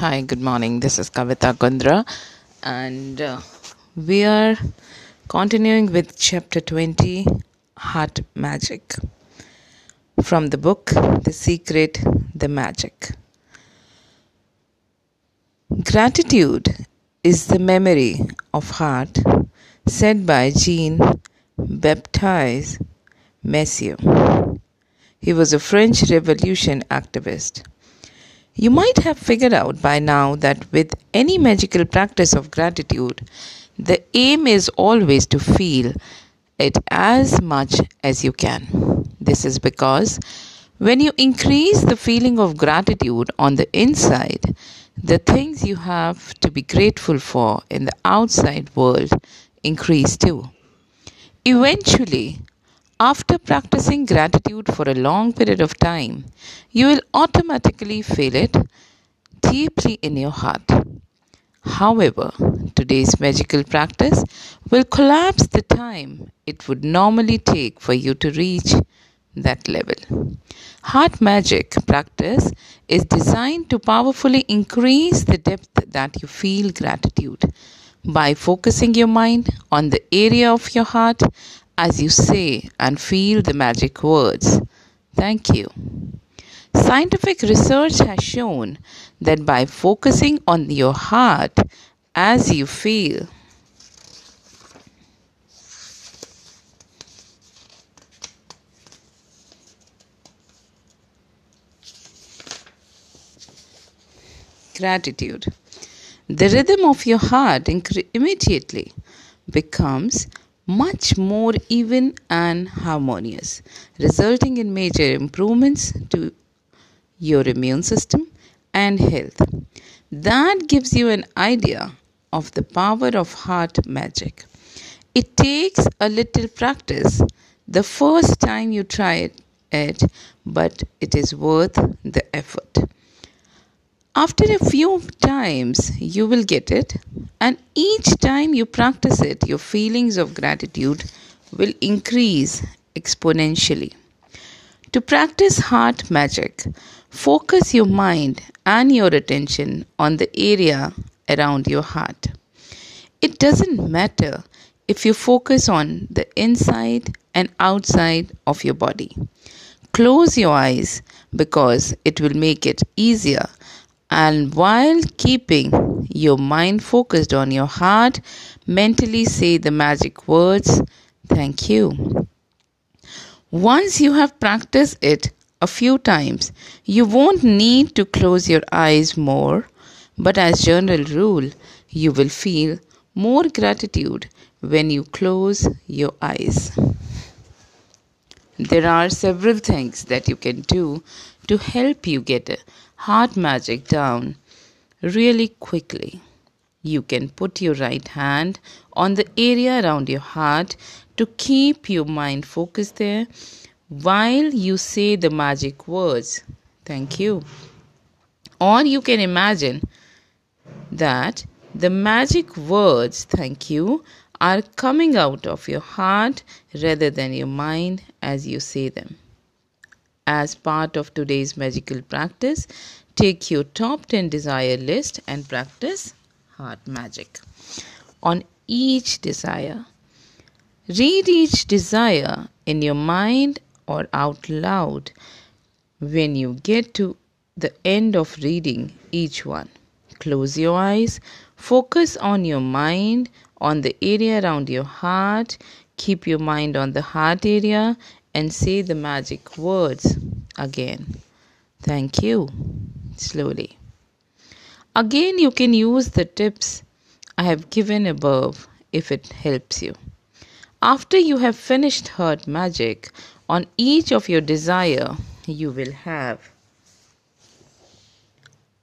Hi, good morning. This is Kavita Kundra, and uh, we are continuing with chapter 20 Heart Magic from the book The Secret, the Magic. Gratitude is the memory of heart, said by Jean Baptiste Massieu. He was a French Revolution activist. You might have figured out by now that with any magical practice of gratitude, the aim is always to feel it as much as you can. This is because when you increase the feeling of gratitude on the inside, the things you have to be grateful for in the outside world increase too. Eventually, after practicing gratitude for a long period of time, you will automatically feel it deeply in your heart. However, today's magical practice will collapse the time it would normally take for you to reach that level. Heart magic practice is designed to powerfully increase the depth that you feel gratitude by focusing your mind on the area of your heart as you say and feel the magic words. Thank you. Scientific research has shown that by focusing on your heart as you feel, gratitude. The rhythm of your heart immediately becomes much more even and harmonious, resulting in major improvements to your immune system and health. That gives you an idea of the power of heart magic. It takes a little practice the first time you try it, but it is worth the effort. After a few times, you will get it, and each time you practice it, your feelings of gratitude will increase exponentially. To practice heart magic, focus your mind and your attention on the area around your heart. It doesn't matter if you focus on the inside and outside of your body. Close your eyes because it will make it easier and while keeping your mind focused on your heart, mentally say the magic words, Thank you. Once you have practiced it a few times, you won't need to close your eyes more, but as general rule, you will feel more gratitude when you close your eyes. There are several things that you can do to help you get heart magic down really quickly. You can put your right hand on the area around your heart to keep your mind focused there while you say the magic words. Thank you. Or you can imagine that the magic words, thank you, are coming out of your heart rather than your mind as you say them. As part of today's magical practice, take your top 10 desire list and practice heart magic. On each desire, read each desire in your mind or out loud when you get to the end of reading each one. Close your eyes, focus on your mind, on the area around your heart, keep your mind on the heart area, and say the magic words again. Thank you. Slowly. Again, you can use the tips I have given above if it helps you. After you have finished heart magic on each of your desire, you will have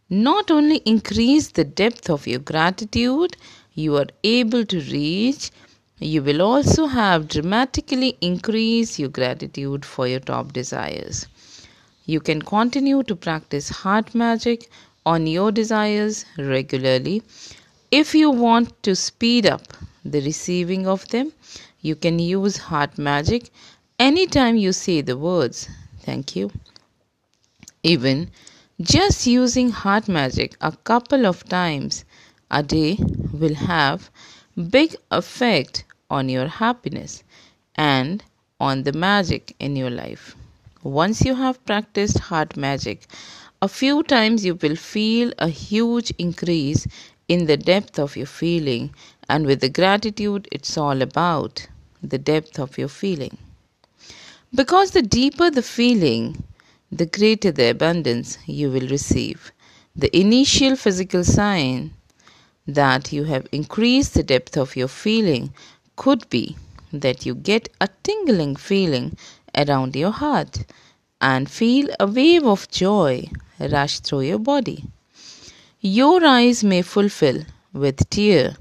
not only increase the depth of your gratitude you are able to reach you will also have dramatically increase your gratitude for your top desires. You can continue to practice heart magic on your desires regularly. If you want to speed up the receiving of them, you can use heart magic anytime you say the words thank you. Even Just using heart magic a couple of times a day will have big effect on your happiness and on the magic in your life. Once you have practiced heart magic a few times you will feel a huge increase in the depth of your feeling and with the gratitude it's all about the depth of your feeling. Because the deeper the feeling, the greater the abundance you will receive. The initial physical sign that you have increased the depth of your feeling could be that you get a tingling feeling around your heart and feel a wave of joy rush through your body. Your eyes may fulfill with tear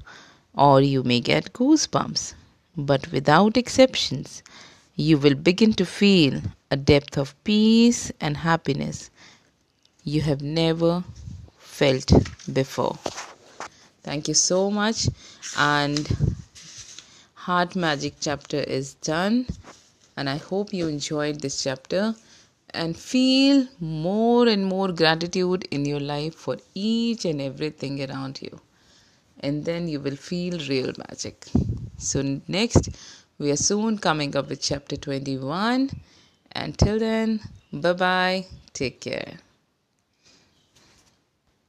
or you may get goosebumps, but without exceptions, you will begin to feel a depth of peace and happiness you have never felt before. Thank you so much. And Heart Magic chapter is done. And I hope you enjoyed this chapter and feel more and more gratitude in your life for each and everything around you. And then you will feel real magic. So, next we are soon coming up with chapter 21. Until then, bye bye. Take care.